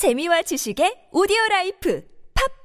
재미와 지식의 오디오 라이프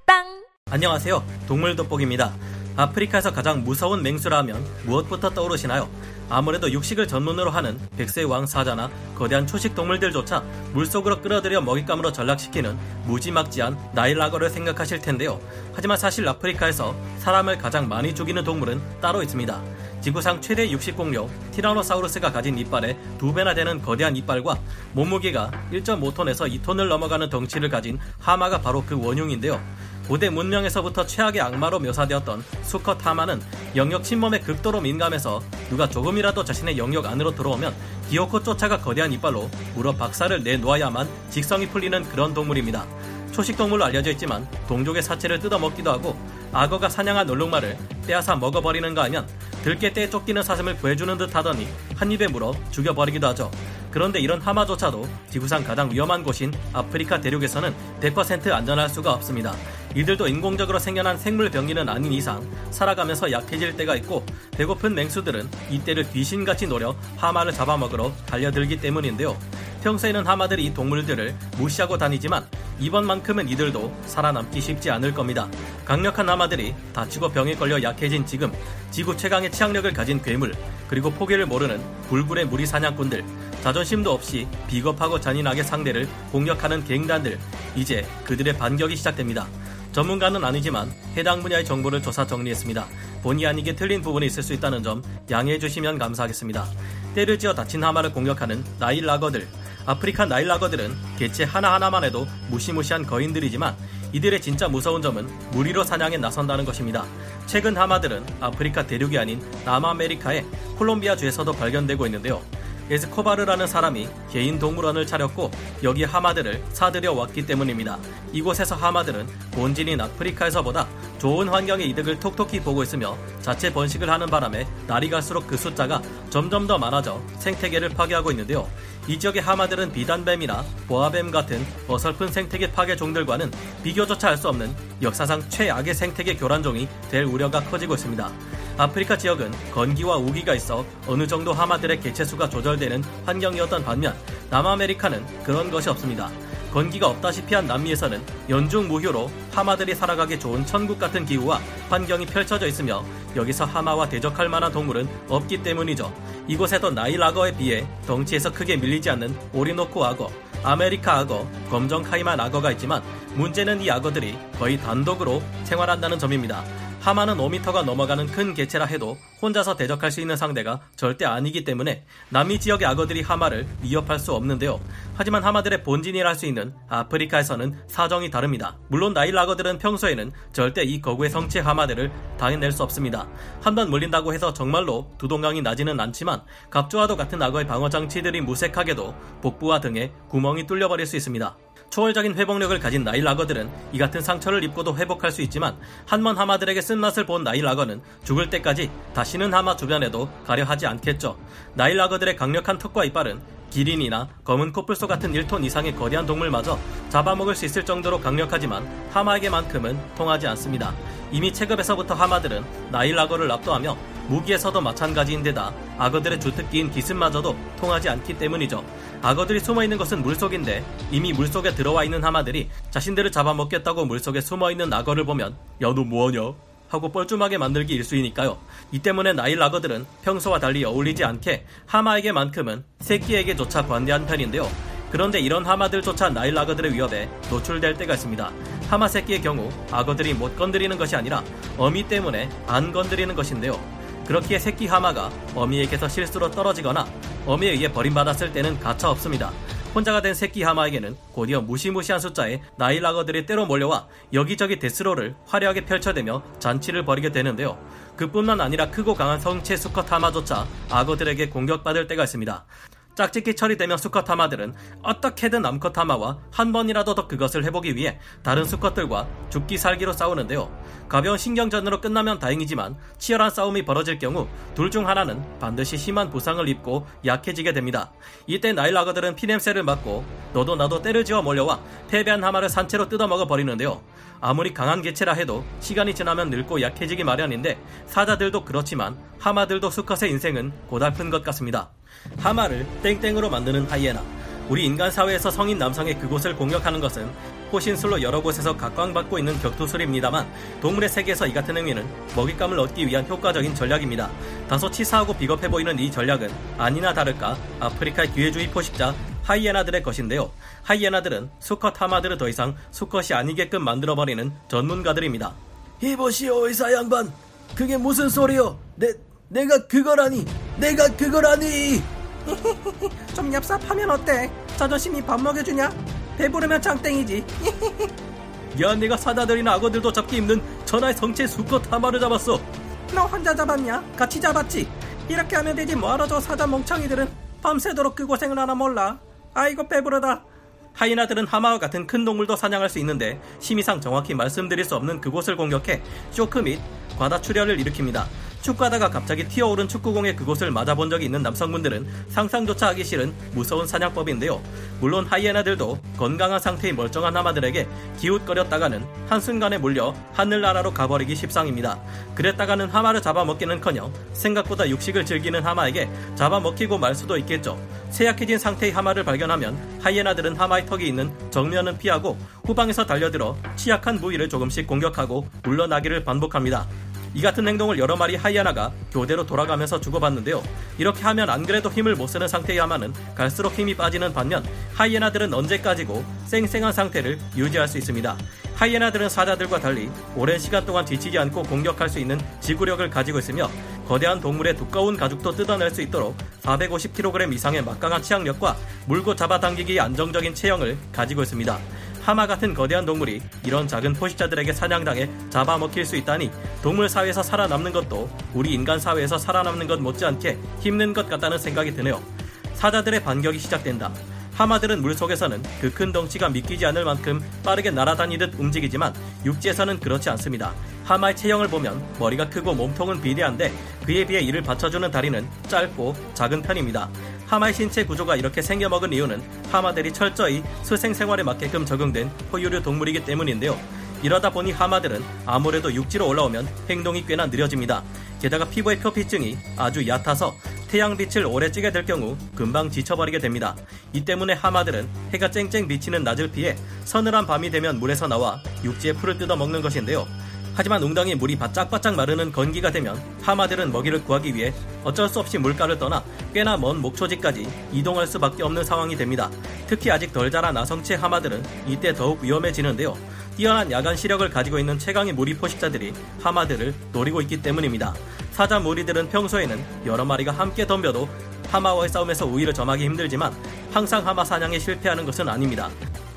팟빵 안녕하세요. 동물 돋보기입니다. 아프리카에서 가장 무서운 맹수라 하면 무엇부터 떠오르시나요? 아무래도 육식을 전문으로 하는 백수의 왕 사자나 거대한 초식 동물들조차 물속으로 끌어들여 먹잇감으로 전락시키는 무지막지한 나일 악어를 생각하실 텐데요. 하지만 사실 아프리카에서 사람을 가장 많이 죽이는 동물은 따로 있습니다. 지구상 최대 육식 공룡 티라노사우루스가 가진 이빨의 두 배나 되는 거대한 이빨과 몸무게가 1.5톤에서 2톤을 넘어가는 덩치를 가진 하마가 바로 그 원흉인데요. 고대 문명에서부터 최악의 악마로 묘사되었던 수컷 하마는 영역 침범에 극도로 민감해서 누가 조금이라도 자신의 영역 안으로 들어오면 기어코 쫓아가 거대한 이빨로 물어 박살을 내놓아야만 직성이 풀리는 그런 동물입니다. 초식 동물로 알려져 있지만 동족의 사체를 뜯어먹기도 하고 악어가 사냥한 얼룩말을 빼앗아 먹어버리는가 하면 들깨 떼에 쫓기는 사슴을 구해주는 듯 하더니 한 입에 물어 죽여버리기도 하죠. 그런데 이런 하마조차도 지구상 가장 위험한 곳인 아프리카 대륙에서는 100% 안전할 수가 없습니다. 이들도 인공적으로 생겨난 생물 병기는 아닌 이상 살아가면서 약해질 때가 있고 배고픈 맹수들은 이때를 귀신같이 노려 하마를 잡아먹으러 달려들기 때문인데요. 평소에는 하마들이 이 동물들을 무시하고 다니지만 이번만큼은 이들도 살아남기 쉽지 않을 겁니다. 강력한 하마들이 다치고 병에 걸려 약해진 지금 지구 최강의 치악력을 가진 괴물 그리고 포기를 모르는 불굴의 무리 사냥꾼들 자존심도 없이 비겁하고 잔인하게 상대를 공격하는 갱단들 이제 그들의 반격이 시작됩니다. 전문가는 아니지만 해당 분야의 정보를 조사 정리했습니다. 본의 아니게 틀린 부분이 있을 수 있다는 점 양해해 주시면 감사하겠습니다. 때를 지어 다친 하마를 공격하는 나일 라거들 아프리카 나일 라거들은 개체 하나하나만 해도 무시무시한 거인들이지만 이들의 진짜 무서운 점은 무리로 사냥에 나선다는 것입니다. 최근 하마들은 아프리카 대륙이 아닌 남아메리카의 콜롬비아주에서도 발견되고 있는데요. 에스코바르라는 사람이 개인 동물원을 차렸고 여기 하마들을 사들여 왔기 때문입니다. 이곳에서 하마들은 본진인 아프리카에서보다 좋은 환경의 이득을 톡톡히 보고 있으며 자체 번식을 하는 바람에 날이 갈수록 그 숫자가 점점 더 많아져 생태계를 파괴하고 있는데요. 이 지역의 하마들은 비단뱀이나 보아뱀 같은 어설픈 생태계 파괴 종들과는 비교조차 할 수 없는 역사상 최악의 생태계 교란종이 될 우려가 커지고 있습니다. 아프리카 지역은 건기와 우기가 있어 어느 정도 하마들의 개체수가 조절되는 환경이었던 반면 남아메리카는 그런 것이 없습니다. 건기가 없다시피 한 남미에서는 연중 무휴로 하마들이 살아가기 좋은 천국 같은 기후와 환경이 펼쳐져 있으며 여기서 하마와 대적할 만한 동물은 없기 때문이죠. 이곳에도 나일 악어에 비해 덩치에서 크게 밀리지 않는 오리노코 악어, 아메리카 악어, 검정 카이만 악어가 있지만 문제는 이 악어들이 거의 단독으로 생활한다는 점입니다. 하마는 5m가 넘어가는 큰 개체라 해도 혼자서 대적할 수 있는 상대가 절대 아니기 때문에 남미 지역의 악어들이 하마를 위협할 수 없는데요. 하지만 하마들의 본진이라 할 수 있는 아프리카에서는 사정이 다릅니다. 물론 나일 악어들은 평소에는 절대 이 거구의 성체 하마들을 당해낼 수 없습니다. 한 번 물린다고 해서 정말로 두동강이 나지는 않지만 갑조와도 같은 악어의 방어 장치들이 무색하게도 복부와 등에 구멍이 뚫려버릴 수 있습니다. 초월적인 회복력을 가진 나일 악어들은 이 같은 상처를 입고도 회복할 수 있지만 한 번 하마들에게 쓴맛을 본 나일 악어는 죽을 때까지 다시 는 하마 주변에도 가려 하지 않겠죠. 나일 악어들의 강력한 턱과 이빨은 기린이나 검은 코뿔소 같은 1톤 이상의 거대한 동물마저 잡아먹을 수 있을 정도로 강력하지만 하마에게만큼은 통하지 않습니다. 이미 체급에서부터 하마들은 나일 악어를 압도하며 무기에서도 마찬가지인데다 악어들의 주특기인 기습마저도 통하지 않기 때문이죠. 악어들이 숨어있는 것은 물속인데 이미 물속에 들어와 있는 하마들이 자신들을 잡아먹겠다고 물속에 숨어있는 악어를 보면 야 너 뭐하냐? 하고 뻘쭘하게 만들기 일수이니까요. 이 때문에 나일 악어들은 평소와 달리 어울리지 않게 하마에게만큼은 새끼에게조차 관대한 편인데요. 그런데 이런 하마들조차 나일 악어들의 위협에 노출될 때가 있습니다. 하마 새끼의 경우 악어들이 못 건드리는 것이 아니라 어미 때문에 안 건드리는 것인데요. 그렇기에 새끼 하마가 어미에게서 실수로 떨어지거나 어미에 의해 버림받았을 때는 가차 없습니다. 혼자가 된 새끼 하마에게는 곧이어 무시무시한 숫자의 나일 악어들이 때로 몰려와 여기저기 데스로를 화려하게 펼쳐대며 잔치를 벌이게 되는데요. 그뿐만 아니라 크고 강한 성체 수컷 하마조차 악어들에게 공격받을 때가 있습니다. 짝짓기 처리되면 수컷 하마들은 어떻게든 암컷 하마와 한 번이라도 더 그것을 해보기 위해 다른 수컷들과 죽기 살기로 싸우는데요. 가벼운 신경전으로 끝나면 다행이지만 치열한 싸움이 벌어질 경우 둘 중 하나는 반드시 심한 부상을 입고 약해지게 됩니다. 이때 나일 악어들은 피냄새를 맡고 너도 나도 때를 지어 몰려와 패배한 하마를 산채로 뜯어먹어 버리는데요. 아무리 강한 개체라 해도 시간이 지나면 늙고 약해지기 마련인데 사자들도 그렇지만 하마들도 수컷의 인생은 고달픈 것 같습니다. 하마를 땡땡으로 만드는 하이에나. 우리 인간 사회에서 성인 남성의 그곳을 공격하는 것은 호신술로 여러 곳에서 각광받고 있는 격투술입니다만 동물의 세계에서 이 같은 행위는 먹잇감을 얻기 위한 효과적인 전략입니다. 다소 치사하고 비겁해 보이는 이 전략은 아니나 다를까 아프리카의 기회주의 포식자 하이에나들의 것인데요. 하이에나들은 수컷 하마들을 더 이상 수컷이 아니게끔 만들어버리는 전문가들입니다. 이보시오 의사 양반 그게 무슨 소리요 내, 내가 그거라니 내가 그거라니 좀 얍삽하면 어때? 자존심이 밥 먹여주냐? 배부르면 장땡이지. 야 내가 사자들이나 악어들도 잡기 힘든 전하의 성체 수컷 하마를 잡았어. 너 혼자 잡았냐? 같이 잡았지? 이렇게 하면 되지 뭐하러 저 사자 멍청이들은 밤새도록 그 고생을 하나 몰라. 아이고 배부르다. 하이나들은 하마와 같은 큰 동물도 사냥할 수 있는데 심의상 정확히 말씀드릴 수 없는 그곳을 공격해 쇼크 및 과다 출혈을 일으킵니다. 축구하다가 갑자기 튀어오른 축구공에 그곳을 맞아본 적이 있는 남성분들은 상상조차 하기 싫은 무서운 사냥법인데요. 물론 하이에나들도 건강한 상태의 멀쩡한 하마들에게 기웃거렸다가는 한순간에 몰려 하늘나라로 가버리기 십상입니다. 그랬다가는 하마를 잡아먹기는커녕 생각보다 육식을 즐기는 하마에게 잡아먹히고 말 수도 있겠죠. 쇠약해진 상태의 하마를 발견하면 하이에나들은 하마의 턱이 있는 정면은 피하고 후방에서 달려들어 취약한 부위를 조금씩 공격하고 물러나기를 반복합니다. 이 같은 행동을 여러 마리 하이아나가 교대로 돌아가면서 주고받는데요. 이렇게 하면 안 그래도 힘을 못 쓰는 상태의 하마는 갈수록 힘이 빠지는 반면 하이에나들은 언제까지고 쌩쌩한 상태를 유지할 수 있습니다. 하이에나들은 사자들과 달리 오랜 시간 동안 뒤치지 않고 공격할 수 있는 지구력을 가지고 있으며 거대한 동물의 두꺼운 가죽도 뜯어낼 수 있도록 450kg 이상의 막강한 치악력과 물고 잡아당기기 안정적인 체형을 가지고 있습니다. 하마 같은 거대한 동물이 이런 작은 포식자들에게 사냥당해 잡아먹힐 수 있다니 동물 사회에서 살아남는 것도 우리 인간 사회에서 살아남는 것 못지않게 힘든 것 같다는 생각이 드네요. 사자들의 반격이 시작된다. 하마들은 물속에서는 그 큰 덩치가 믿기지 않을 만큼 빠르게 날아다니듯 움직이지만 육지에서는 그렇지 않습니다. 하마의 체형을 보면 머리가 크고 몸통은 비대한데 그에 비해 이를 받쳐주는 다리는 짧고 작은 편입니다. 하마의 신체 구조가 이렇게 생겨먹은 이유는 하마들이 철저히 수생 생활에 맞게끔 적용된 포유류 동물이기 때문인데요. 이러다 보니 하마들은 아무래도 육지로 올라오면 행동이 꽤나 느려집니다. 게다가 피부의 표피증이 아주 얕아서 태양빛을 오래 찌게 될 경우 금방 지쳐버리게 됩니다. 이 때문에 하마들은 해가 쨍쨍 비치는 낮을 피해 서늘한 밤이 되면 물에서 나와 육지에 풀을 뜯어 먹는 것인데요. 하지만 웅덩이 물이 바짝바짝 마르는 건기가 되면 하마들은 먹이를 구하기 위해 어쩔 수 없이 물가를 떠나 꽤나 먼 목초지까지 이동할 수밖에 없는 상황이 됩니다. 특히 아직 덜 자란 아성체 하마들은 이때 더욱 위험해지는데요. 뛰어난 야간 시력을 가지고 있는 최강의 무리 포식자들이 하마들을 노리고 있기 때문입니다. 사자 무리들은 평소에는 여러 마리가 함께 덤벼도 하마와의 싸움에서 우위를 점하기 힘들지만 항상 하마 사냥에 실패하는 것은 아닙니다.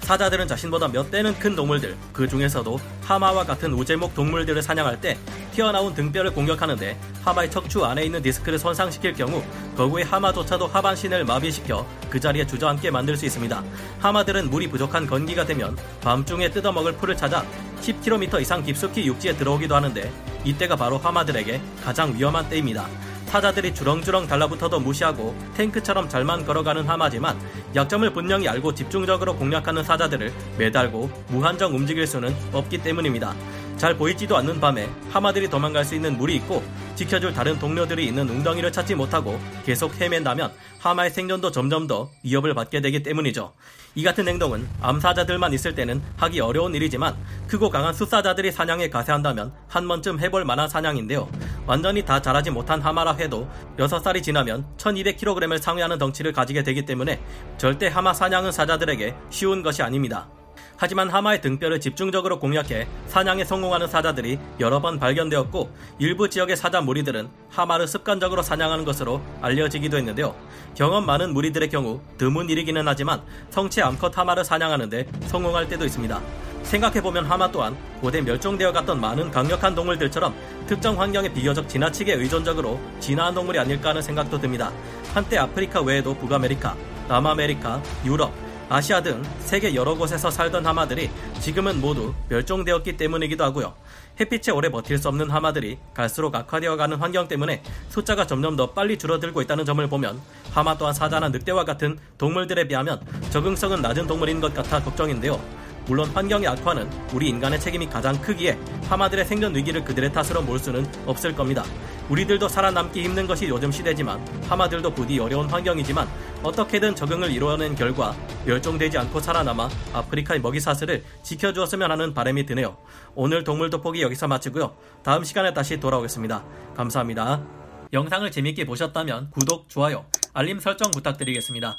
사자들은 자신보다 몇 대는 큰 동물들, 그 중에서도 하마와 같은 우제목 동물들을 사냥할 때 튀어나온 등뼈를 공격하는데 하마의 척추 안에 있는 디스크를 손상시킬 경우 거구의 하마조차도 하반신을 마비시켜 그 자리에 주저앉게 만들 수 있습니다. 하마들은 물이 부족한 건기가 되면 밤중에 뜯어먹을 풀을 찾아 10km 이상 깊숙이 육지에 들어오기도 하는데 이때가 바로 하마들에게 가장 위험한 때입니다. 사자들이 주렁주렁 달라붙어도 무시하고 탱크처럼 잘만 걸어가는 하마지만 약점을 분명히 알고 집중적으로 공략하는 사자들을 매달고 무한정 움직일 수는 없기 때문입니다. 잘 보이지도 않는 밤에 하마들이 도망갈 수 있는 물이 있고 지켜줄 다른 동료들이 있는 웅덩이를 찾지 못하고 계속 헤맨다면 하마의 생존도 점점 더 위협을 받게 되기 때문이죠. 이 같은 행동은 암사자들만 있을 때는 하기 어려운 일이지만 크고 강한 숫사자들이 사냥에 가세한다면 한 번쯤 해볼 만한 사냥인데요. 완전히 다 자라지 못한 하마라 해도 6살이 지나면 1200kg을 상회하는 덩치를 가지게 되기 때문에 절대 하마 사냥은 사자들에게 쉬운 것이 아닙니다. 하지만 하마의 등뼈를 집중적으로 공략해 사냥에 성공하는 사자들이 여러 번 발견되었고 일부 지역의 사자 무리들은 하마를 습관적으로 사냥하는 것으로 알려지기도 했는데요. 경험 많은 무리들의 경우 드문 일이기는 하지만 성체 암컷 하마를 사냥하는데 성공할 때도 있습니다. 생각해보면 하마 또한 고대 멸종되어 갔던 많은 강력한 동물들처럼 특정 환경에 비교적 지나치게 의존적으로 진화한 동물이 아닐까 하는 생각도 듭니다. 한때 아프리카 외에도 북아메리카, 남아메리카, 유럽, 아시아 등 세계 여러 곳에서 살던 하마들이 지금은 모두 멸종되었기 때문이기도 하고요. 햇빛에 오래 버틸 수 없는 하마들이 갈수록 악화되어가는 환경 때문에 숫자가 점점 더 빨리 줄어들고 있다는 점을 보면 하마 또한 사자나 늑대와 같은 동물들에 비하면 적응성은 낮은 동물인 것 같아 걱정인데요. 물론 환경의 악화는 우리 인간의 책임이 가장 크기에 하마들의 생존 위기를 그들의 탓으로 몰 수는 없을 겁니다. 우리들도 살아남기 힘든 것이 요즘 시대지만 하마들도 부디 어려운 환경이지만 어떻게든 적응을 이루어낸 결과 멸종되지 않고 살아남아 아프리카의 먹이 사슬을 지켜주었으면 하는 바람이 드네요. 오늘 동물 돋보기 여기서 마치고요. 다음 시간에 다시 돌아오겠습니다. 감사합니다. 영상을 재밌게 보셨다면 구독, 좋아요, 알림 설정 부탁드리겠습니다.